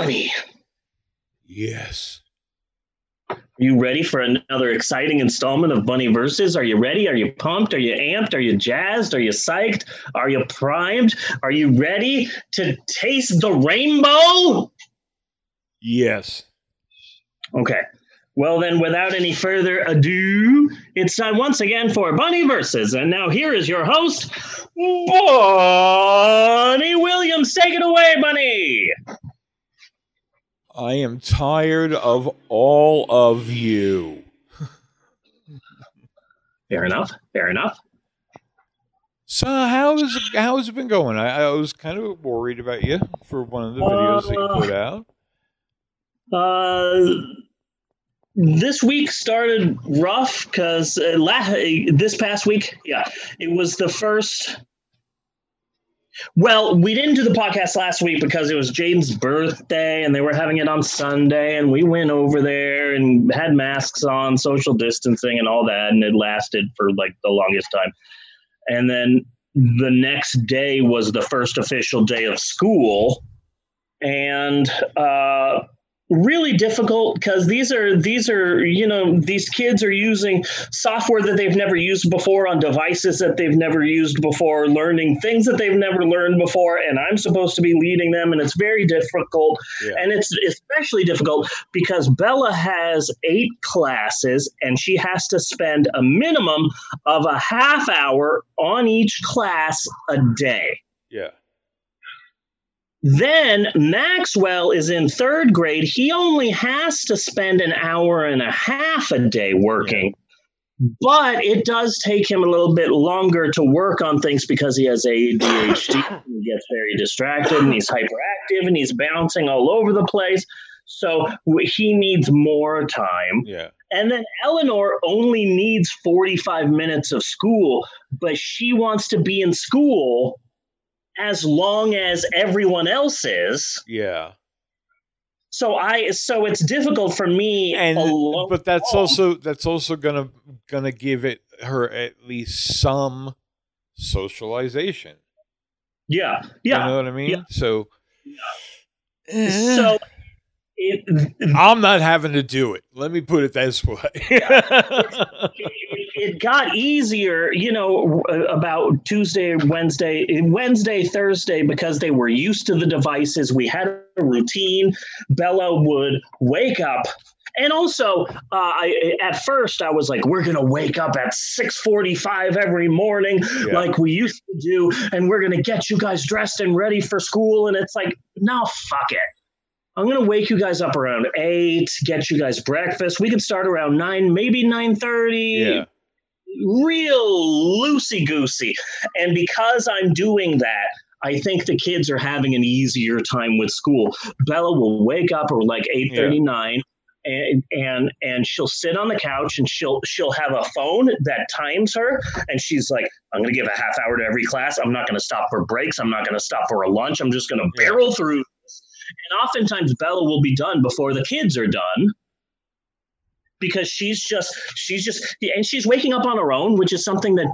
Bunny. Yes. Are you ready for another exciting installment of Bunny Versus? Are you ready? Are you pumped? Are you amped? Are you jazzed? Are you psyched? Are you primed? Are you ready to taste the rainbow? Yes. Okay. Well, then, without any further ado, it's time once again for Bunny Versus. And now here is your host, Bunny Williams. Take it away, Bunny. I am tired of all of you. Fair enough. Fair enough. So how's how's it been going? I, I was kind of worried about you for one of the videos that you put out. Uh, this week started rough because uh, la- this past week, yeah, it was the first. Well, we didn't do the podcast last week because it was Jaden's birthday and they were having it on Sunday, and we went over there and had masks on, social distancing, and all that, and it lasted for like the longest time. And then the next day was the first official day of school, and uh, really difficult because these are these are you know these kids are using software that they've never used before on devices that they've never used before learning things that they've never learned before and i'm supposed to be leading them and it's very difficult Yeah. and it's especially difficult because bella has eight classes and she has to spend a minimum of a half hour on each class a day Yeah. Then Maxwell is in third grade. He only has to spend an hour and a half a day working. But it does take him a little bit longer to work on things because he has ADHD. he gets very distracted and he's hyperactive and he's bouncing all over the place. So he needs more time. Yeah. And then Eleanor only needs 45 minutes of school, but she wants to be in school as long as everyone else is. Yeah. So I so it's difficult for me And alone. but that's also that's also gonna gonna give it her at least some socialization. yeah, yeah. You know what I mean? Yeah. So So it, I'm not having to do it. Let me put it this way. it got easier, you know, about Tuesday, Wednesday, Wednesday, Thursday, because they were used to the devices. We had a routine. Bella would wake up. And also, uh, I, at first, I was like, "We're gonna wake up at six forty-five every morning, Yeah. like we used to do, and we're gonna get you guys dressed and ready for school." And it's like, "No, fuck it. I'm gonna wake you guys up around eight, get you guys breakfast. We can start around nine, maybe nine thirty yeah. real loosey goosey. And because I'm doing that, I think the kids are having an easier time with school. Bella will wake up or like eight thirty nine. And, and and she'll sit on the couch and she'll she'll have a phone that times her and she's like I'm gonna give a half hour to every class I'm not gonna stop for breaks I'm not gonna stop for a lunch I'm just gonna barrel through and oftentimes Bella will be done before the kids are done. Because she's just she's just and she's waking up on her own which is something that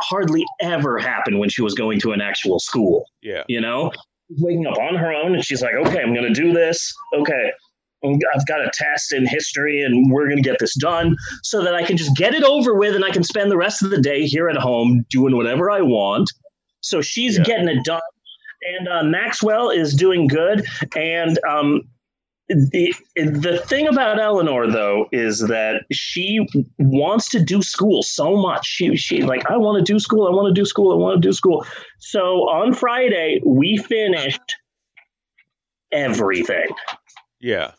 hardly ever happened when she was going to an actual school. Yeah. you know? Waking up on her own and she's like okay i'm going to do this. Okay. I've got a test in history and we're going to get this done so that i can just get it over with and i can spend the rest of the day here at home doing whatever i want. So she's Yeah. getting it done and uh, maxwell is doing good and um, the the thing about Eleanor though is that she wants to do school so much. She she like I want to do school. I want to do school. I want to do school. So on Friday we finished everything. Yeah.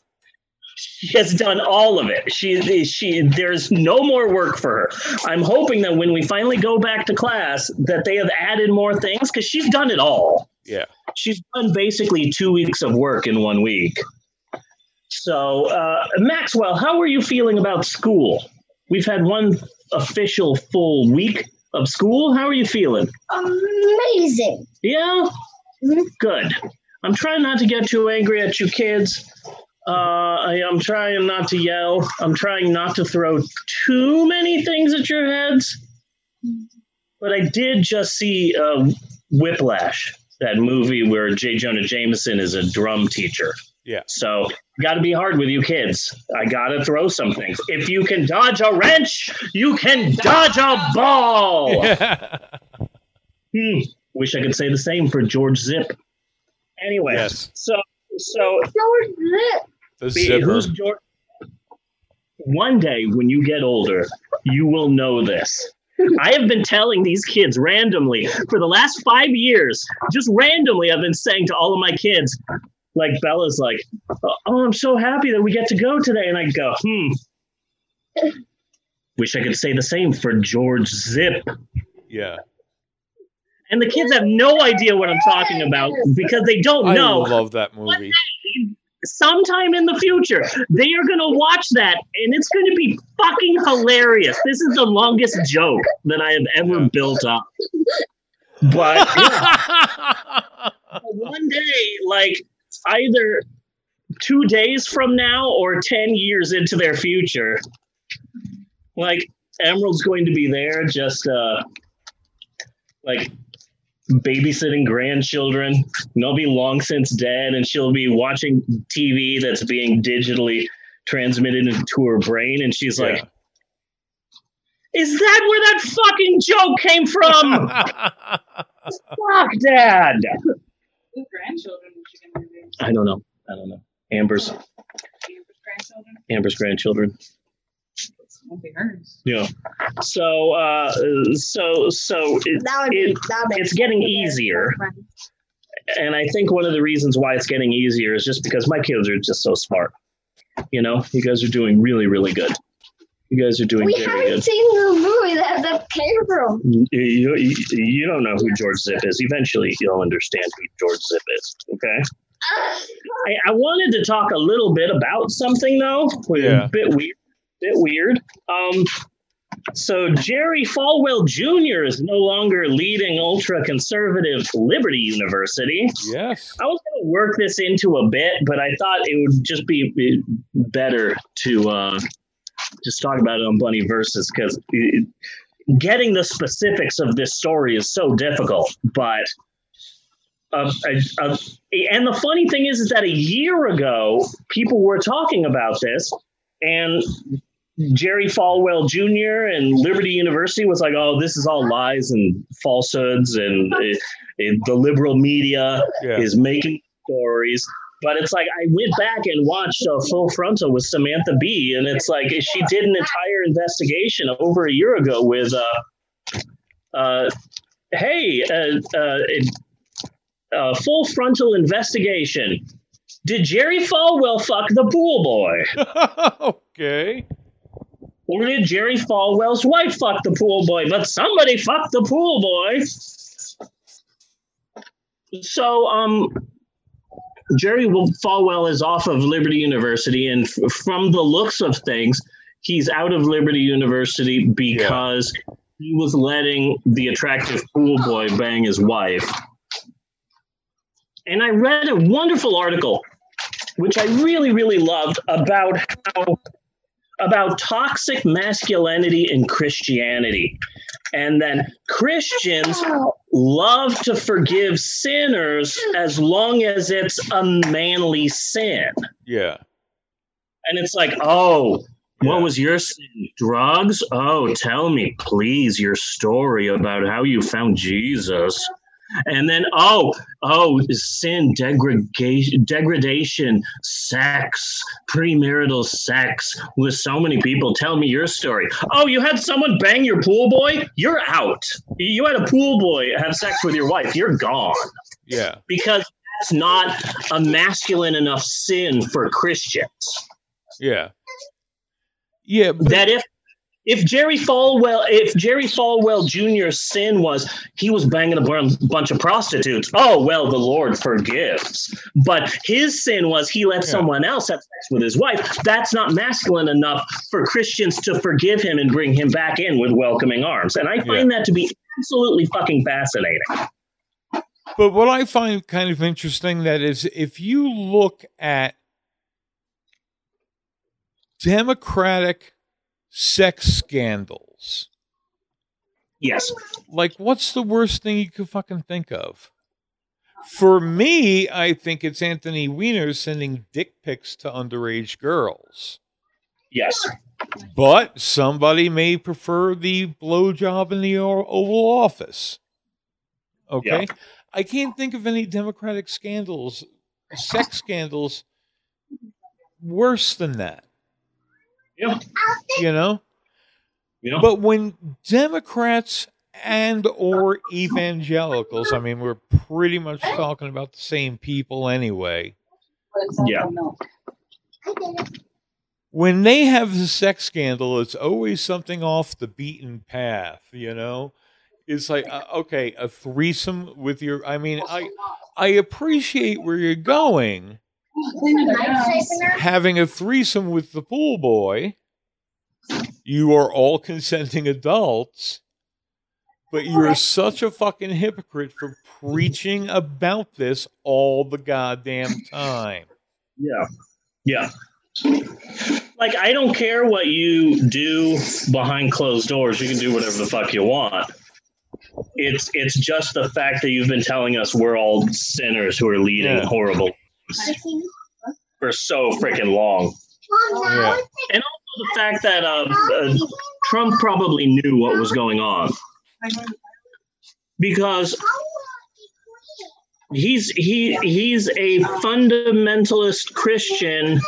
She has done all of it. She she there's no more work for her. I'm hoping that when we finally go back to class that they have added more things cuz she's done it all Yeah. she's done basically two weeks of work in one week. So, uh, Maxwell, how are you feeling about school? We've had one official full week of school. How are you feeling? Amazing. Yeah? Mhm. Good. I'm trying not to get too angry at you kids. Uh, I, I'm trying not to yell. I'm trying not to throw too many things at your heads. But I did just see uh, Whiplash. That movie where J. Jonah Jameson is a drum teacher. Yeah. So got to be hard with you kids. I got to throw some things. If you can dodge a wrench, you can dodge a ball. Hmm. Wish I could say the same for George Zip. Anyway, Yes. so so George Zip. the be- zipper. who's George? One day when you get older, you will know this. I have been telling these kids randomly for the last five years, just randomly, I've been saying to all of my kids, like Bella's like, Oh, I'm so happy that we get to go today. And I go, Hmm. Wish I could say the same for George Zip. Yeah. And the kids have no idea what I'm talking about because they don't I know. I love that movie. Sometime in the future. They are going to watch that and it's going to be fucking hilarious. This is the longest joke that i have ever built up. But yeah, one day like either two days from now or 10 years into their future like emerald's going to be there just uh like babysitting grandchildren. And they'll be long since dead and she'll be watching tv that's being digitally transmitted into her brain and she's like is that where that fucking joke came from? Fuck dad. Whose grandchildren is she going to be? i don't know. I don't know. Amber's Amber's grandchildren? amber's grandchildren. Won't be hers. yeah so uh so so it, That would be. It- that would it's getting easier. and I think one of the reasons why it's getting easier is just because my kids are just so smart. You know, you guys are doing really, really good. You guys are doing We very haven't good. seen the movie that that came from. You, you, you don't know who George Zip is. Eventually, you'll understand who George Zip is. Okay. I, I wanted to talk a little bit about something though. Yeah. A bit weird. Bit weird. Um. So Jerry Falwell Jr. is no longer leading ultra conservative Liberty University. yes. I was going to work this into a bit, but I thought it would just be be better to uh, just talk about it on Bunny Versus because getting the specifics of this story is so difficult. But uh, uh, and the funny thing is, is that a year ago, people were talking about this, and Jerry Falwell Jr. and Liberty University was like, "Oh, this is all lies and falsehoods, and uh, uh, the liberal media Yeah. is making stories." But it's like I went back and watched a full frontal with Samantha Bee, and it's like she did an entire investigation over a year ago with, uh, uh, hey, uh, uh, a full frontal investigation. Did Jerry Falwell fuck the pool boy? okay. Or did Jerry Falwell's wife fuck the pool boy? But somebody fucked the pool boy. So, um, Jerry Falwell is off of Liberty University, and f- from the looks of things, he's out of Liberty University because he was letting the attractive pool boy bang his wife. And I read a wonderful article, which I really, really loved, about how about toxic masculinity in Christianity. And then Christians love to forgive sinners as long as it's a manly sin. Yeah. And it's like, oh, Yeah. what was your sin? Drugs? Oh, tell me, please, your story about how you found Jesus. And then, oh, oh, sin, degradation, degradation, sex, premarital sex with so many people. Tell me your story. Oh, you had someone bang your pool boy? You're out. You had a pool boy have sex with your wife. You're gone Yeah. because that's not a masculine enough sin for Christians. Yeah. Yeah. But, that if if Jerry Falwell if Jerry Falwell Jr.'s sin was he was banging a bunch of prostitutes, oh well, the Lord forgives. But his sin was he let Yeah. someone else have sex with his wife. That's not masculine enough for Christians to forgive him and bring him back in with welcoming arms. And I find that to be absolutely fucking fascinating. but what I find kind of interesting that is if you look at Democratic sex scandals, Yes. like what's the worst thing you could fucking think of? For me, I think it's Anthony Weiner sending dick pics to underage girls. Yes. But somebody may prefer the blowjob in the Oval Office. Okay. I can't think of any Democratic scandals, sex scandals, worse than that. Yeah. You know? Yeah. But when Democrats and or evangelicals, I mean, we're pretty much talking about the same people anyway. But it's also Yeah. when they have a sex scandal, it's always something off the beaten path, you know? It's like, uh, okay, a threesome with your, I mean, I, I appreciate where you're going. Cleaning the house. Having a threesome with the pool boy, you are all consenting adults, but you're such a fucking hypocrite for preaching about this all the goddamn time. Yeah. Yeah. Like I don't care what you do behind closed doors. You can do whatever the fuck you want. It's it's just the fact that you've been telling us we're all sinners who are leading Yeah. horrible for so freaking long. Yeah. And also the fact that uh, uh, Trump probably knew what was going on because he's he he's a fundamentalist Christian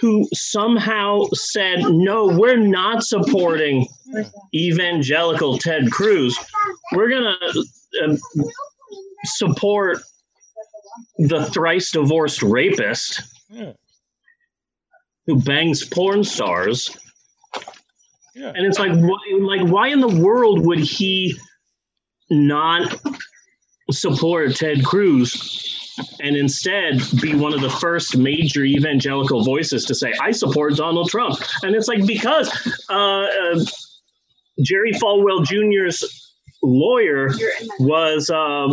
who somehow said, "No, we're not supporting evangelical Ted Cruz. We're gonna uh, support the thrice divorced rapist Yeah. who bangs porn stars." Yeah. And it's like, why, like, why in the world would he not support Ted Cruz and instead be one of the first major evangelical voices to say, "I support Donald Trump"? And it's like because uh, uh, Jerry Falwell Jr.'s lawyer was um,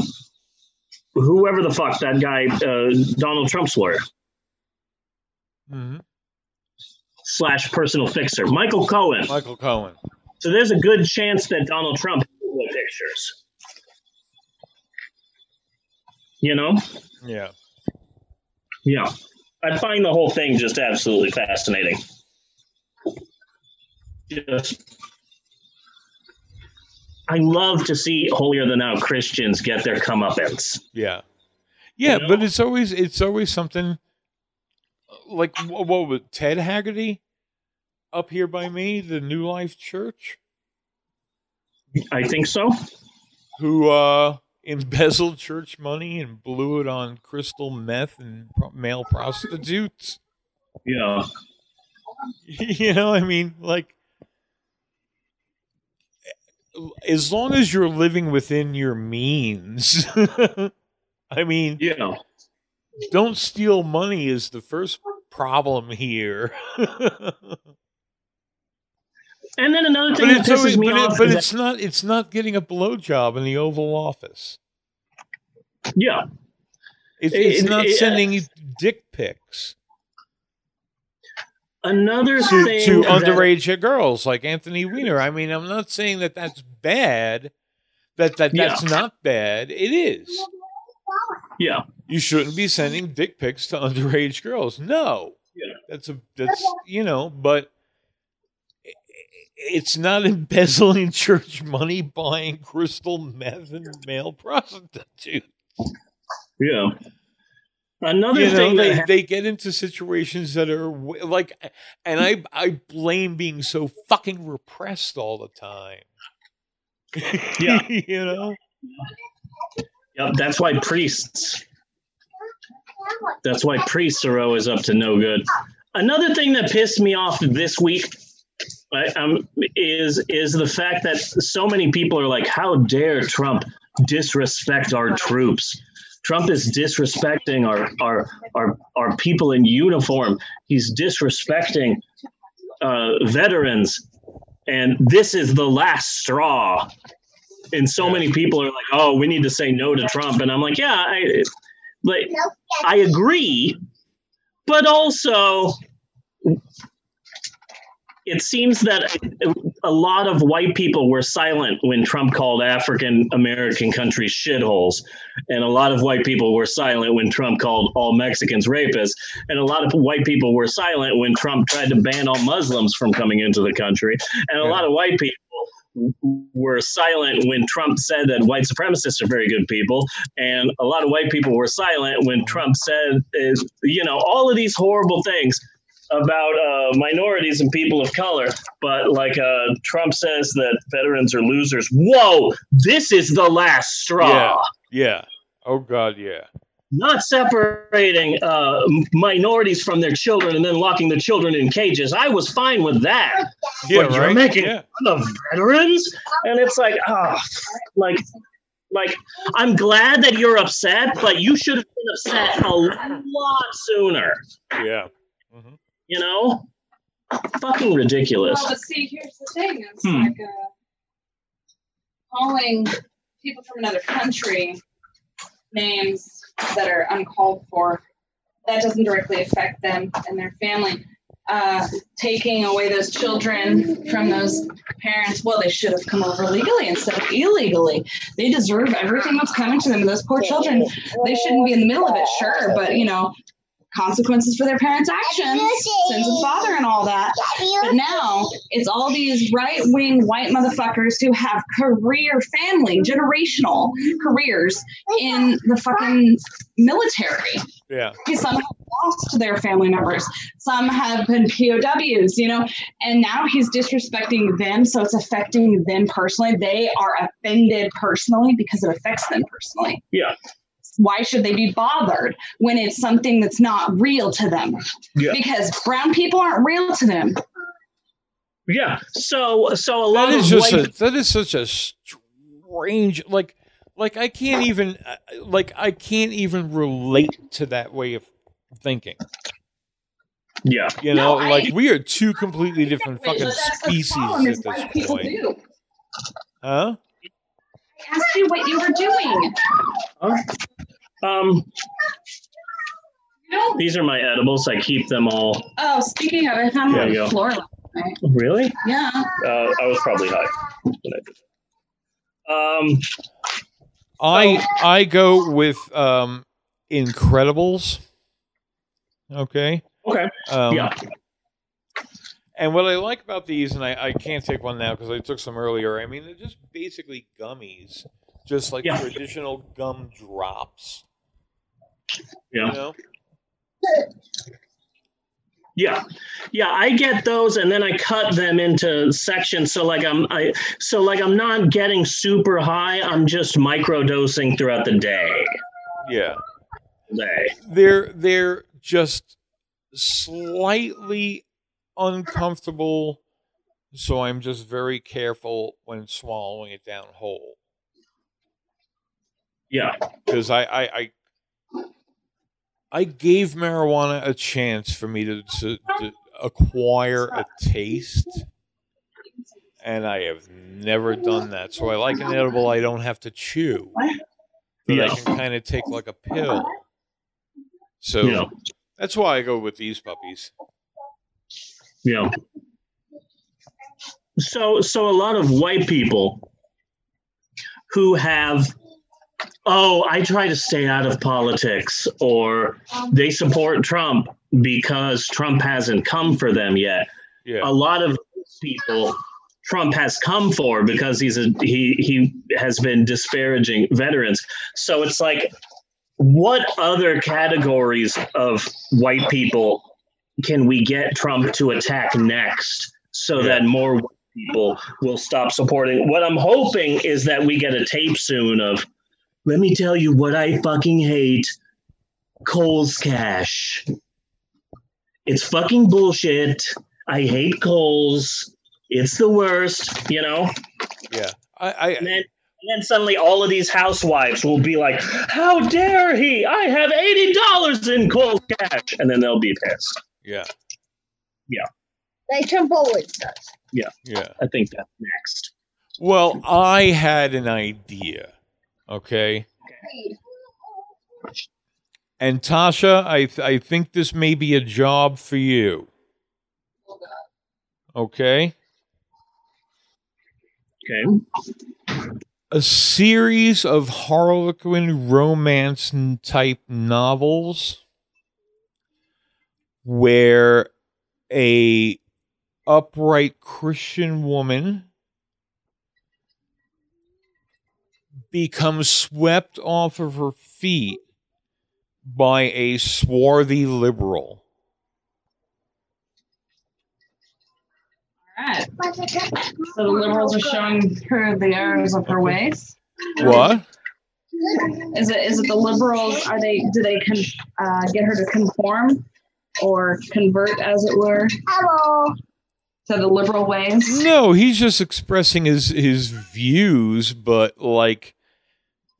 whoever the fuck that guy, uh, Donald Trump's lawyer hmm slash personal fixer, Michael Cohen. Michael Cohen. So there's a good chance that Donald Trump pictures. You know? Yeah. Yeah. I find the whole thing just absolutely fascinating. Just I love to see holier than thou Christians get their comeuppance. Yeah. Yeah, You know? but it's always it's always something like wh- what was Ted Haggard up here by me, the New Life Church, I think so. who uh embezzled church money and blew it on crystal meth and pro- male prostitutes. Yeah. you know, I mean, like as long as you're living within your means. I mean, Yeah. don't steal money is the first problem here. And then another thing that it's pisses always, me but, it- off but is it's not it's not getting a blowjob in the Oval Office. yeah. It's, It- it's it- not it- uh, sending you dick pics Another to, thing to that- underage girls like Anthony Weiner. I mean, I'm not saying that that's bad. That that Yeah. that's not bad. It is. Yeah. You shouldn't be sending dick pics to underage girls. No. Yeah. That's a that's you know, but it's not embezzling church money buying crystal meth and male prostitutes. Yeah. Another you know, thing they, that they get into situations that are like, and I I blame being so fucking repressed all the time. Yeah. you know. Yep, that's why priests. That's why priests are always up to no good. Another thing that pissed me off this week I, um, is is the fact that so many people are like, "How dare Trump disrespect our troops?" Trump is disrespecting our our our, our people in uniform. He's disrespecting uh, veterans, and this is the last straw. And so many people are like, "Oh, we need to say no to Trump," and I'm like, "Yeah, I, like, I agree, but also, it seems that a lot of white people were silent when Trump called African American countries shitholes, and a lot of white people were silent when Trump called all Mexicans rapists, and a lot of white people were silent when Trump tried to ban all Muslims from coming into the country, and a lot of white people were silent when Trump said that white supremacists are very good people, and a lot of white people were silent when Trump said, eh, you know, all of these horrible things about uh, minorities and people of color. But like uh, Trump says that veterans are losers. Whoa, this is the last straw. Yeah. Yeah. Oh God, yeah. Not separating uh, minorities from their children and then locking the children in cages. I was fine with that. Yeah, But you're making yeah. fun of veterans, and it's like, ah, like, like I'm glad that you're upset, but you should have been upset a lot sooner. Yeah. hmm You know, fucking ridiculous. Well, but see, here's the thing. It's Hmm. like uh, calling people from another country names that are uncalled for. That doesn't directly affect them and their family. Uh, taking away those children from those parents, well, they should have come over legally instead of illegally. They deserve everything that's coming to them. Those poor children, they shouldn't be in the middle of it, sure, but you know, consequences for their parents' actions, sins of father, and all that. But now it's all these right wing white motherfuckers who have career, family, generational careers in the fucking military. Yeah. Okay, Some have lost their family members, some have been POWs, you know, and now he's disrespecting them. So it's affecting them personally. They are offended personally because it affects them personally. Yeah. Why should they be bothered when it's something that's not real to them? Yeah. Because brown people aren't real to them. Yeah. So, so a lot That of is just white, a, that is such a strange like like I can't even uh, like I can't even relate to that way of thinking. yeah, You know, No, I- like we are two completely different fucking species at this point. Huh? I asked you what you were doing. um, No. these are my edibles. I keep them all. Oh, speaking of, I found There one you on go. the floor. last night. Really? Yeah. Uh, I was probably high. when I did. Um, I I go with um Incredibles. Okay. okay. Um, Yeah. And what I like about these, and I, I can't take one now because I took some earlier. I mean, they're just basically gummies, just like Yeah. traditional gum drops. Yeah. You know? Yeah, yeah, I get those, and then I cut them into sections. So like I'm, I so like I'm not getting super high. I'm just micro dosing throughout the day. Yeah. Day. They're they're just slightly uncomfortable, so I'm just very careful when swallowing it down whole. Yeah, because I, I I I gave marijuana a chance for me to, to, to acquire a taste, and I have never done that. So I like an edible I don't have to chew, that Yeah. I can kind of take like a pill. So yeah, that's why I go with these puppies. Yeah. So so a lot of white people who have oh I try to stay out of politics or they support Trump because Trump hasn't come for them yet. Yeah, a lot of people Trump has come for because he's a he he has been disparaging veterans. So it's like what other categories of white people can we get Trump to attack next so that more people will stop supporting what I'm hoping is that we get a tape soon of let me tell you what I fucking hate Kohl's cash. It's fucking bullshit. I hate Kohl's. It's the worst, you know? yeah. I, I And then, and then suddenly all of these housewives will be like, How dare he? I have $80 in Kohl's cash. And then they'll be pissed. Yeah Yeah. Like Trump always does. Yeah. Yeah. I think that's next. Well, I had an idea. Okay. And Tasha, I th- I think this may be a job for you. Okay. Okay. A series of Harlequin romance type novels where a upright Christian woman becomes swept off of her feet by a swarthy liberal. All right. So the liberals are showing her the errors of her ways. What? Is it is it the liberals? Are they do they con, uh, get her to conform or convert, as it were, Hello. to the liberal ways? No, he's just expressing his his views, but like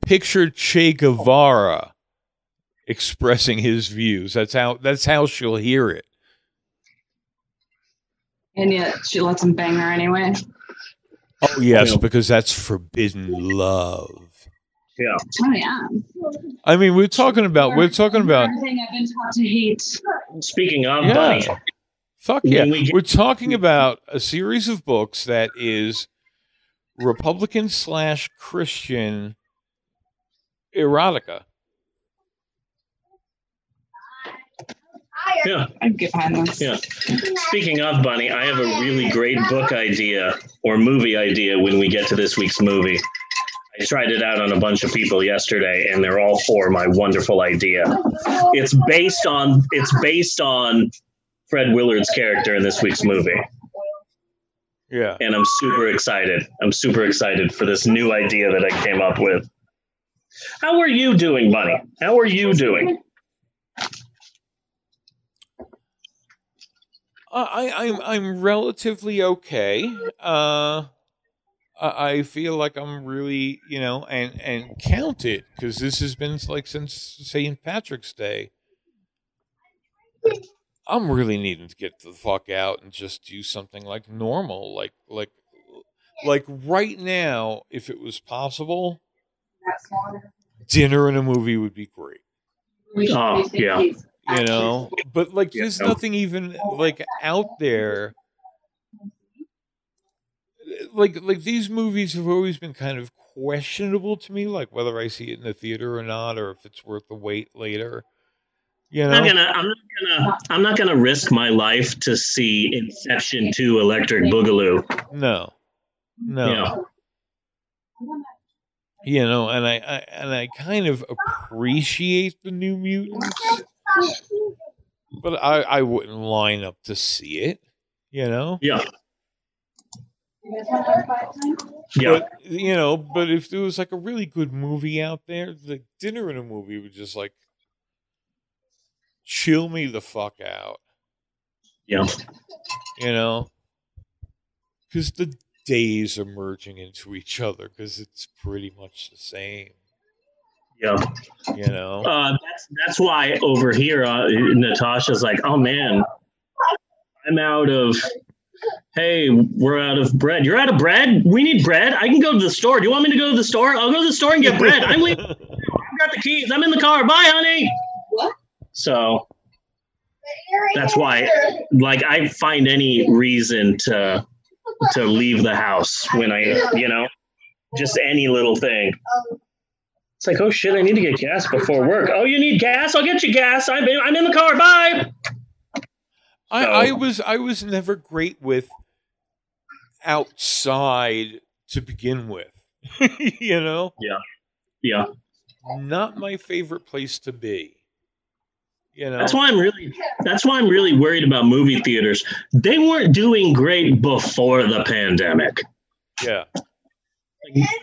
picture Che Guevara expressing his views. That's how that's how she'll hear it. And yet she lets him bang her anyway. Oh yes, because that's forbidden love. Yeah. Oh yeah. I mean, we're talking about we're talking about I've been taught to hate. Speaking of Yeah. Bunny, fuck yeah. we get- We're talking about a series of books that is Republican slash Christian erotica. yeah. I'd get behind this. Yeah. Speaking of Bunny, I have a really great book idea or movie idea when we get to this week's movie. I tried it out on a bunch of people yesterday, and they're all for my wonderful idea. It's based on it's based on Fred Willard's character in this week's movie, Yeah. and I'm super excited. I'm super excited for this new idea that I came up with. How are you doing, Bunny? How are you doing? I, I I'm I'm relatively okay. Uh, I, I feel like I'm really you know and and count it because this has been like since St. Patrick's Day. I'm really needing to get the fuck out and just do something like normal, like like like right now, if it was possible, dinner and a movie would be great. Oh, yeah. You know, but like Yeah. there's nothing even like out there. Like like these movies have always been kind of questionable to me, like whether I see it in the theater or not, or if it's worth the wait later. You know? I'm not gonna. I'm not gonna. I'm not gonna risk my life to see Inception 2 Electric Boogaloo. no, no. Yeah. you know and I, I and i kind of appreciate the new mutants but i i wouldn't line up to see it you know Yeah. Yeah. but you know but if there was like a really good movie out there the dinner in a movie would just like chill me the fuck out Yeah. you know because the days are merging into each other because it's pretty much the same Yeah. you know Uh, that's that's why over here, uh, Natasha's like, "Oh man, I'm out of." Hey, we're out of bread. You're out of bread. We need bread. I can go to the store. Do you want me to go to the store? I'll go to the store and get bread. I'm leaving. I've got the keys. I'm in the car. Bye, honey. What? So that's why, like, I find any reason to to leave the house when I, you know, just any little thing. It's like, oh shit, I need to get gas before work. Oh, you need gas? I'll get you gas. I'm in, I'm in the car. Bye. I, I was I was never great with outside to begin with. you know, Yeah. Yeah, not my favorite place to be. You know, that's why I'm really that's why I'm really worried about movie theaters. They weren't doing great before the pandemic. yeah,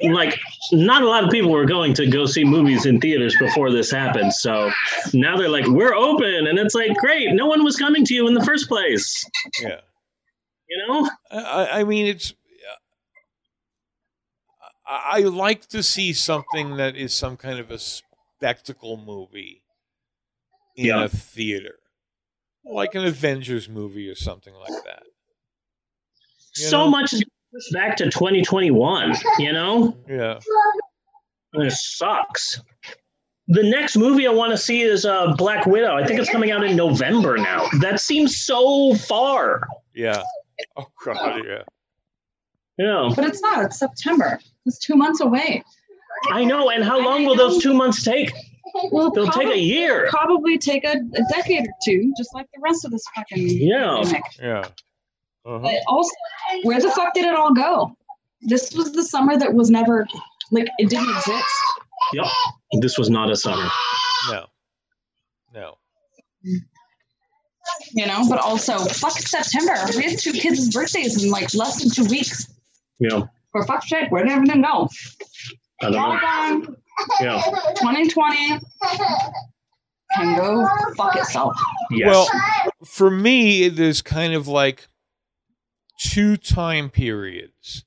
Like, not a lot of people were going to go see movies in theaters before this happened. So now they're like, we're open, and it's like, great. No one was coming to you in the first place. yeah. You know? I- I, mean, it's. I, I like to see something that is some kind of a spectacle movie in Yeah. a theater, like an Avengers movie or something like that. You so know? much is back to 2021. You know? Yeah. And it sucks. The next movie I want to see is uh, Black Widow. I think it's coming out in November now. That seems so far. Yeah. Oh God, yeah. Yeah. But it's not. It's September. It's two months away. I know. And how long will those two months take? Well, They'll take a year. Probably take a, a decade or two, just like the rest of this fucking Yeah. pandemic. Yeah. Uh-huh. But also, where the fuck did it all go? This was the summer that was never like it didn't exist. Yep. This was not a summer. No. No. You know, but also fuck September. We have two kids' birthdays in like less than two weeks. Yeah. For fuck's sake, where did everything go? I don't know. Yeah. 2020 can go fuck itself. Yes. Well, for me, it is kind of like two time periods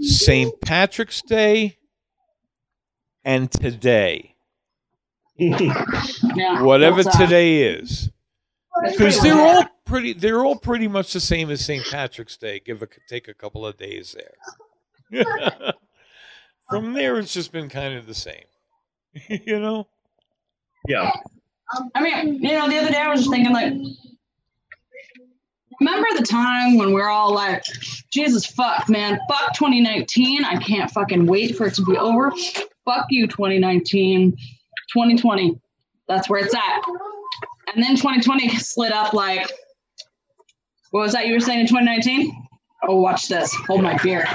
St. Patrick's Day and today. Yeah. Whatever uh, today is. Because they're all pretty they're all pretty much the same as St. Patrick's Day. Give a take a couple of days there. From there it's just been kind of the same. you know? yeah. I mean, you know, the other day I was just thinking, like, remember the time when we are all like, Jesus, fuck, man, fuck 2019. I can't fucking wait for it to be over. Fuck you, 2019. 2020. That's where it's at. And then 2020 slid up like, what was that you were saying in 2019? Oh, watch this. Hold my beer.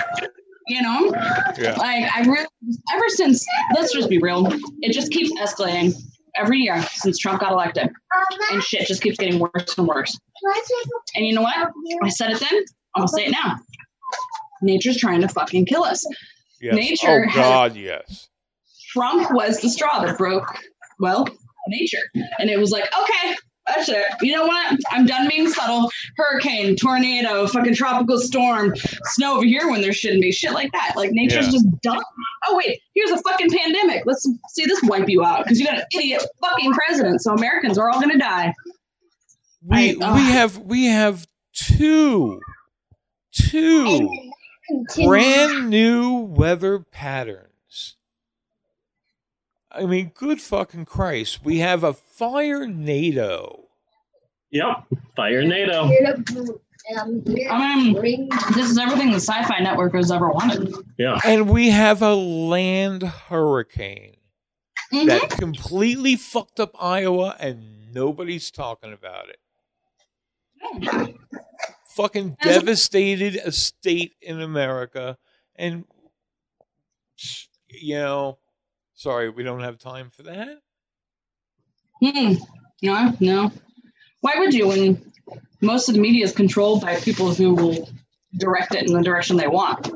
You know? Yeah. Like, I really, ever since, let's just be real, it just keeps escalating every year since Trump got elected. And shit just keeps getting worse and worse. And you know what? I said it then. I'm gonna say it now. Nature's trying to fucking kill us. Yes. Nature oh has- God, yes. Trump was the straw that broke, well, nature. And it was like, okay, that's it. You know what? I'm done being subtle. Hurricane, tornado, fucking tropical storm, snow over here when there shouldn't be. Shit like that. Like nature's Yeah. just done. Oh, wait, here's a fucking pandemic. Let's see this wipe you out because you got an idiot fucking president. So Americans are all gonna die. We I- ugh. we have we have two two brand new weather patterns. I mean, good fucking Christ. We have a firenado. Yep. Firenado. I mean, this is everything the Sci-Fi Network has ever wanted. Yeah. And we have a land hurricane Mhm. that completely fucked up Iowa and nobody's talking about it. Fucking As a- devastated a state in America. And, you know, sorry, we don't have time for that. Hmm. No, no. Why would you when most of the media is controlled by people who will direct it in the direction they want?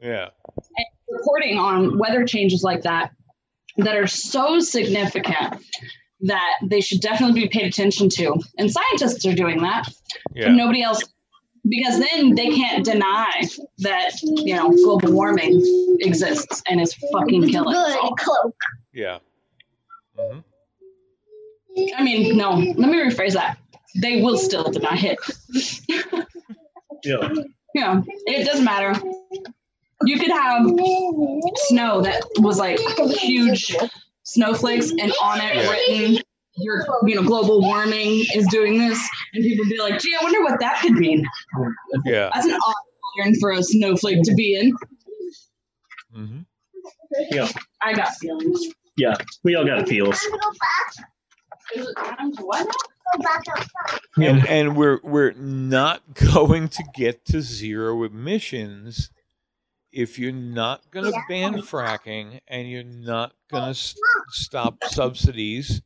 Yeah. And reporting on weather changes like that that are so significant that they should definitely be paid attention to. And scientists are doing that. Yeah. And nobody else because then they can't deny that, you know, global warming exists and is fucking killing us all. Yeah. hmm I mean, no, let me rephrase that. They will still deny it. Yeah. Yeah, it doesn't matter. You could have snow that was like huge snowflakes, and on it Yeah. written, "Your, you know, global warming is doing this," and people be like, "Gee, I wonder what that could mean." Yeah. That's an odd pattern for a snowflake to be in. Mm-hmm. I got feelings. Yeah. We all got feels. Is it time? And and we're we're not going to get to zero emissions if you're not going to ban fracking and you're not going to s- stop subsidies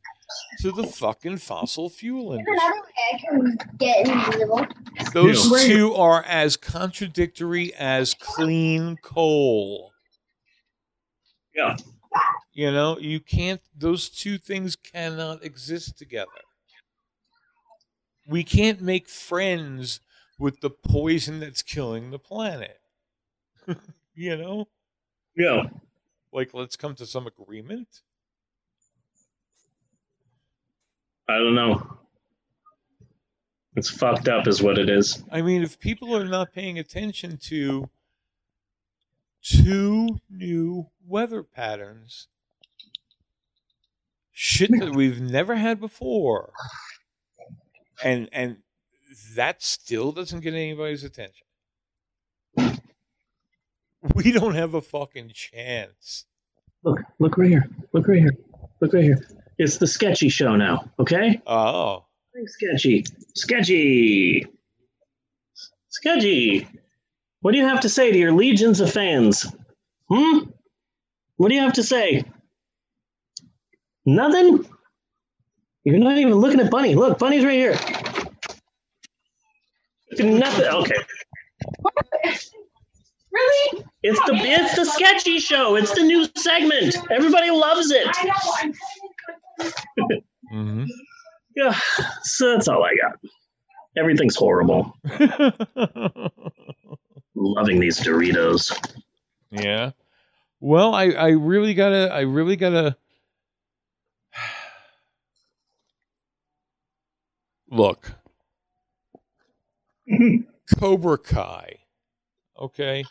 to the fucking fossil fuel industry. I can get invisible. Those Yeah. two are as contradictory as clean coal. Yeah. You know, you can't, those two things cannot exist together. We can't make friends with the poison that's killing the planet. you know? Yeah. Like, let's come to some agreement. I don't know. It's fucked up, is what it is. I mean, if people are not paying attention to two new weather patterns, shit that we've never had before, and and that still doesn't get anybody's attention. We don't have a fucking chance. Look, look right here. Look right here. Look right here. It's the sketchy show now, okay? Oh, Sketchy. Sketchy. Sketchy. What do you have to say to your legions of fans? Hmm? What do you have to say? Nothing? You're not even looking at Bunny. Look, Bunny's right here. Nothing. Okay. Really? It's the it's the sketchy show. It's the new segment. Everybody loves it. I know. I'm hmm Yeah. So that's all I got. Everything's horrible. Loving these Doritos. yeah. Well, I, I really gotta, I really gotta look. Cobra Kai. Okay.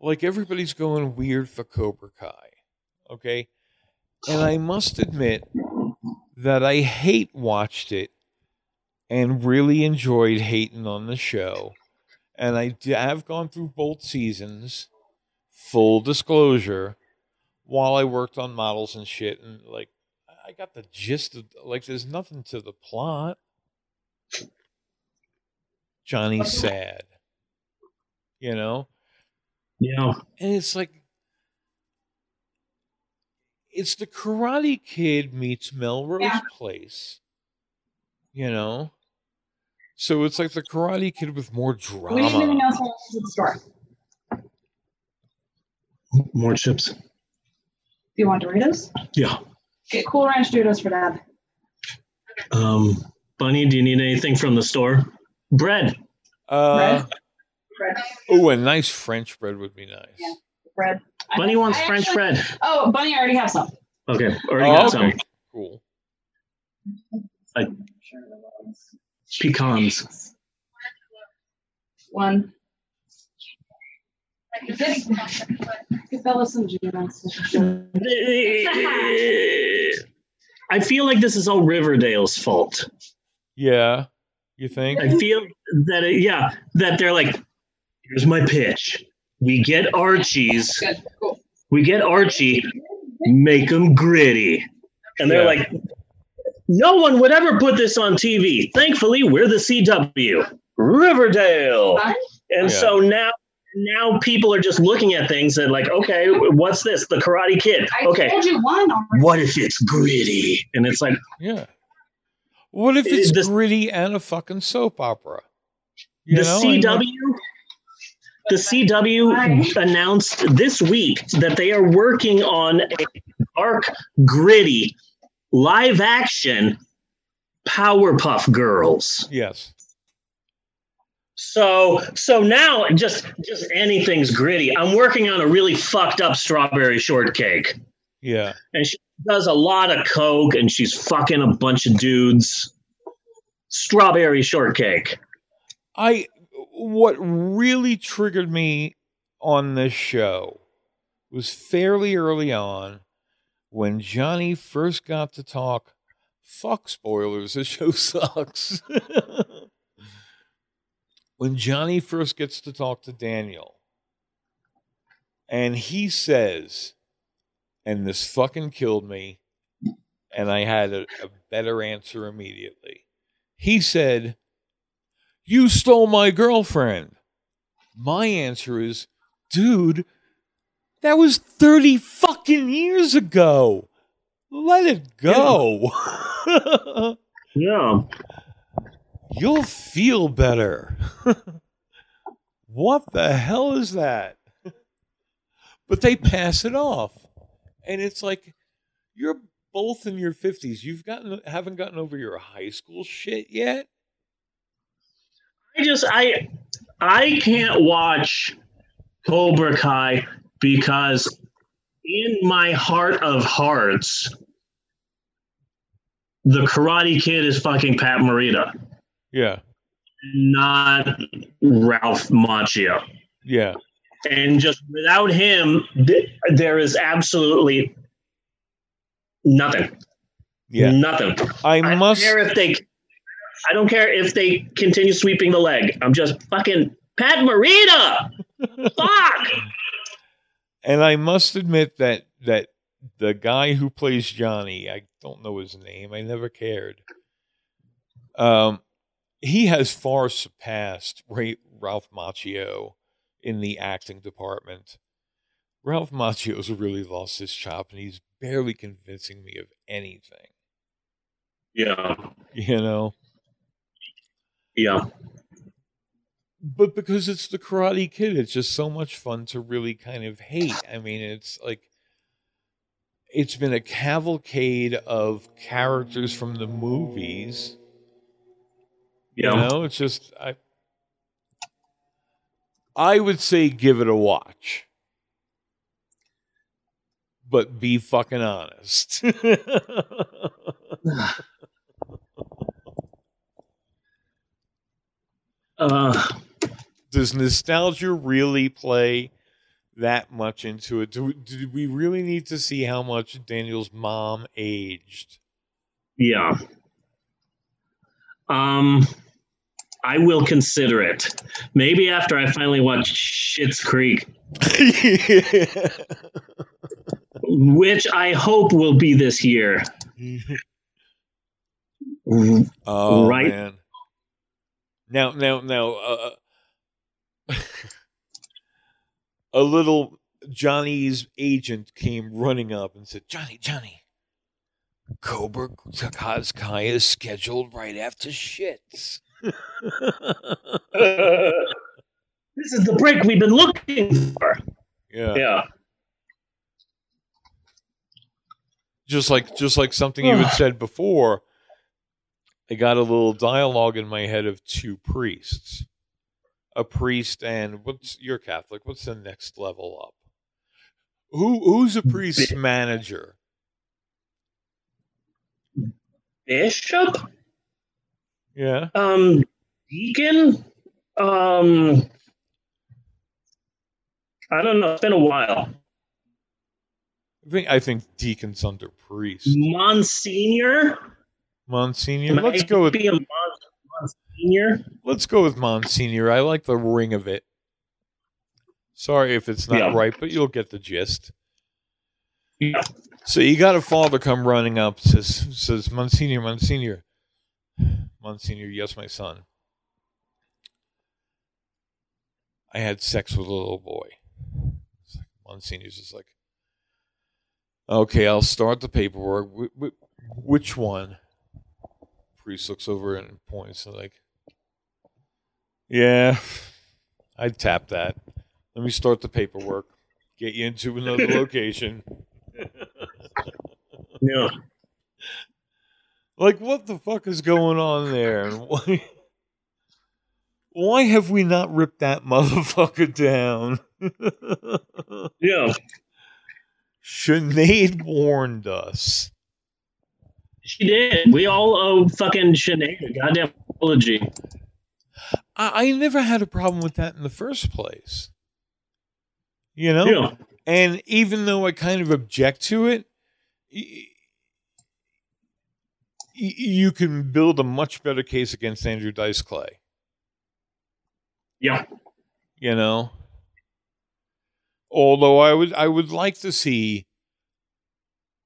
Like everybody's going weird for Cobra Kai. Okay. And I must admit that I hate watched it and really enjoyed hating on the show. And I have gone through both seasons, full disclosure, while I worked on models and shit. And like, I got the gist of, like, there's nothing to the plot. Johnny's sad. You know? Yeah. And it's like it's the Karate Kid meets Melrose Yeah. Place. You know? So it's like the Karate Kid with more drama. We need anything drama. else while we're at the store. More chips. Do you want Doritos? Yeah. Get Cool Ranch Doritos for Dad. Um, Bunny, do you need anything from the store? Bread. Uh, Bread. oh, a nice French bread would be nice. Yeah. Bread. I- Bunny wants I French actually- bread. Oh, Bunny, I already have some. Okay. Already Oh, got okay. some. Cool. Pecans. One. Get, get Bella some G-Nuts. I feel like this is all Riverdale's fault. Yeah. You think? I feel that, it, yeah, that they're like, here's my pitch. We get Archie's, Good. Cool. we get Archie, make them gritty. And they're Yeah. like, no one would ever put this on TV. Thankfully, we're the CW, Riverdale. And Yeah. so now, now people are just looking at things and like, okay, what's this? The Karate Kid. I Okay, told you one what if it's gritty? And it's like, Yeah. What if it's this- gritty and a fucking soap opera? You the know? and CW. The CW announced this week that they are working on a dark, gritty, live action Powerpuff Girls. Yes. So so now just just anything's gritty. I'm working on a really fucked up strawberry shortcake. Yeah. And she does a lot of coke and she's fucking a bunch of dudes. Strawberry shortcake. I what really triggered me on this show was fairly early on when Johnny first got to talk. Fuck spoilers, this show sucks. when Johnny first gets to talk to Daniel, and he says, and this fucking killed me, and I had a, a better answer immediately. He said, You stole my girlfriend. My answer is, dude, that was 30 fucking years ago. Let it go. Yeah. You'll feel better. what the hell is that? but they pass it off. And it's like you're both in your 50s. You've gotten haven't gotten over your high school shit yet? I just I I can't watch Cobra Kai because in my heart of hearts, the Karate Kid is fucking Pat Morita, Yeah. not Ralph Macchio. Yeah. And just without him, th- there is absolutely nothing. Yeah. Nothing. I I must care if they I don't care if they continue sweeping the leg. I'm just fucking Pat Morita. Fuck. And I must admit that that the guy who plays Johnny, I don't know his name. I never cared. Um, he has far surpassed Ray, Ralph Macchio in the acting department. Ralph Macchio's really lost his chop, and he's barely convincing me of anything. Yeah. You know. Yeah. But because it's the Karate Kid, it's just so much fun to really kind of hate. I mean, it's like it's been a cavalcade of characters from the movies. Yeah. You know, it's just I I would say give it a watch. But be fucking honest. uh, Does nostalgia really play that much into it? Do, do we really need to see how much Daniel's mom aged? yeah. Um, I will consider it. Maybe after I finally watch Schitt's Creek, which I hope will be this year. oh Right. man. Now, now, now, uh, a little Johnny's agent came running up and said, "Johnny, Johnny, Cobra Kai is scheduled right after shits." this is the break we've been looking for. yeah. Yeah. just like just like something you had said before i got a little dialogue in my head of two priests a priest and what's you're catholic what's the next level up who who's a priest's manager Bishop? yeah Um, Deacon? Um, I don't know. It's been a while. i think i think deacon's under priest Monsignor? Monsignor let's go with Mon- Monsignor? let's go with monsignor i like the ring of it sorry if it's not Yeah. right but you'll get the gist Yeah. So you got a father come running up, says says Monsignor, Monsignor, Monsignor, yes, my son. I had sex with a little boy. Like, Monsignor's just like, okay, I'll start the paperwork. Wh- wh- which one? Priest looks over and points and like, yeah, I'd tap that. Let me start the paperwork. Get you into another location. Yeah. Like, what the fuck is going on there? And why, why have we not ripped that motherfucker down? Yeah. Sinead warned us. She did. We all owe fucking Sinead a goddamn apology. I, I never had a problem with that in the first place. You know? Yeah. And even though I kind of object to it, y- y- you can build a much better case against Andrew Dice Clay. Yeah. you know although i would i would like to see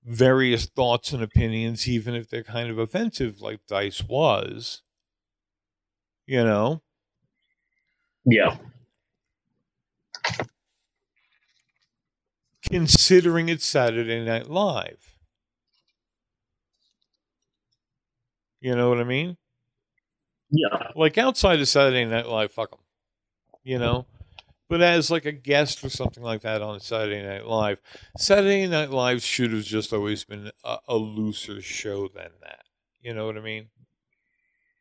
various thoughts and opinions even if they're kind of offensive like dice was you know? Yeah. considering it's saturday night live. You know what i mean? Yeah. like outside of saturday night live fuck them you know but as like a guest or something like that on saturday night live saturday night live should have just always been a, a looser show than that you know what i mean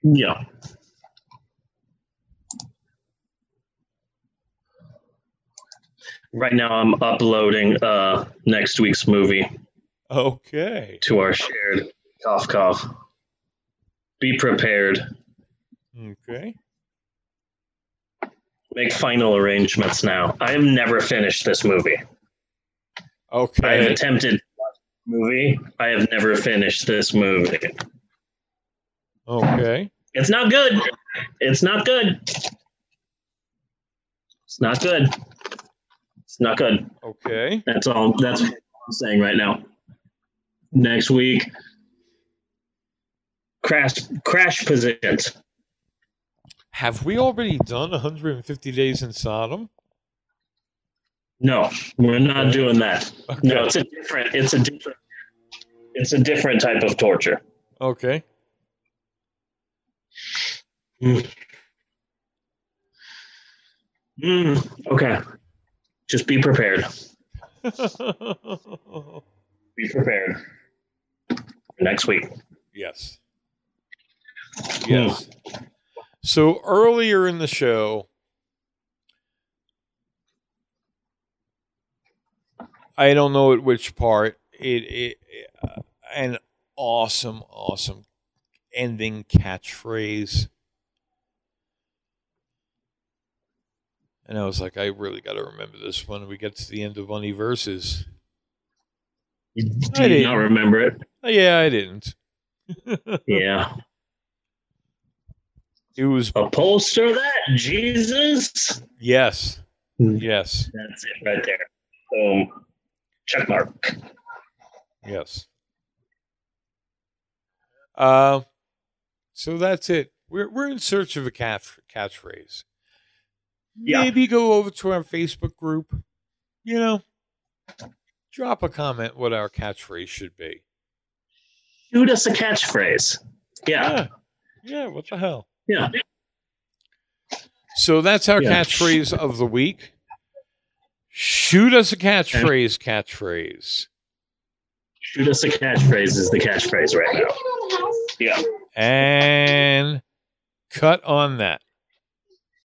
Yeah. Right now, I'm uploading uh, next week's movie okay to our shared cough cough. Be prepared. okay Make final arrangements now. I have never finished this movie. Okay. I have attempted to watch the movie. I have never finished this movie. okay It's not good. It's not good. It's not good. It's not good. Okay. That's all. That's what I'm saying right now. Next week, crash crash positions. Have we already done 150 days in Sodom? No, we're not doing that. Okay. No, it's a different. It's a different. It's a different type of torture. Okay. Mm, okay, just be prepared. Be prepared for next week. yes. Yes. So earlier in the show, I don't know at which part it, it, uh, an awesome, awesome ending catchphrase. And I was like, I really got to remember this when we get to the end of Funny Verses. You didn't. remember it? Oh, yeah, I didn't. Yeah. It was Upholster that, Jesus. yes, yes, That's it right there. Boom. Check mark. yes. Uh, so that's it. We're we're in search of a catch catchphrase. Yeah. Maybe go over to our Facebook group. You know, drop a comment what our catchphrase should be. Shoot us a catchphrase. Yeah. Yeah, yeah. What the hell? Yeah. So that's our Yeah. catchphrase of the week. Shoot us a catchphrase. Catchphrase. Shoot us a catchphrase is the catchphrase right now. Yeah. And cut on that.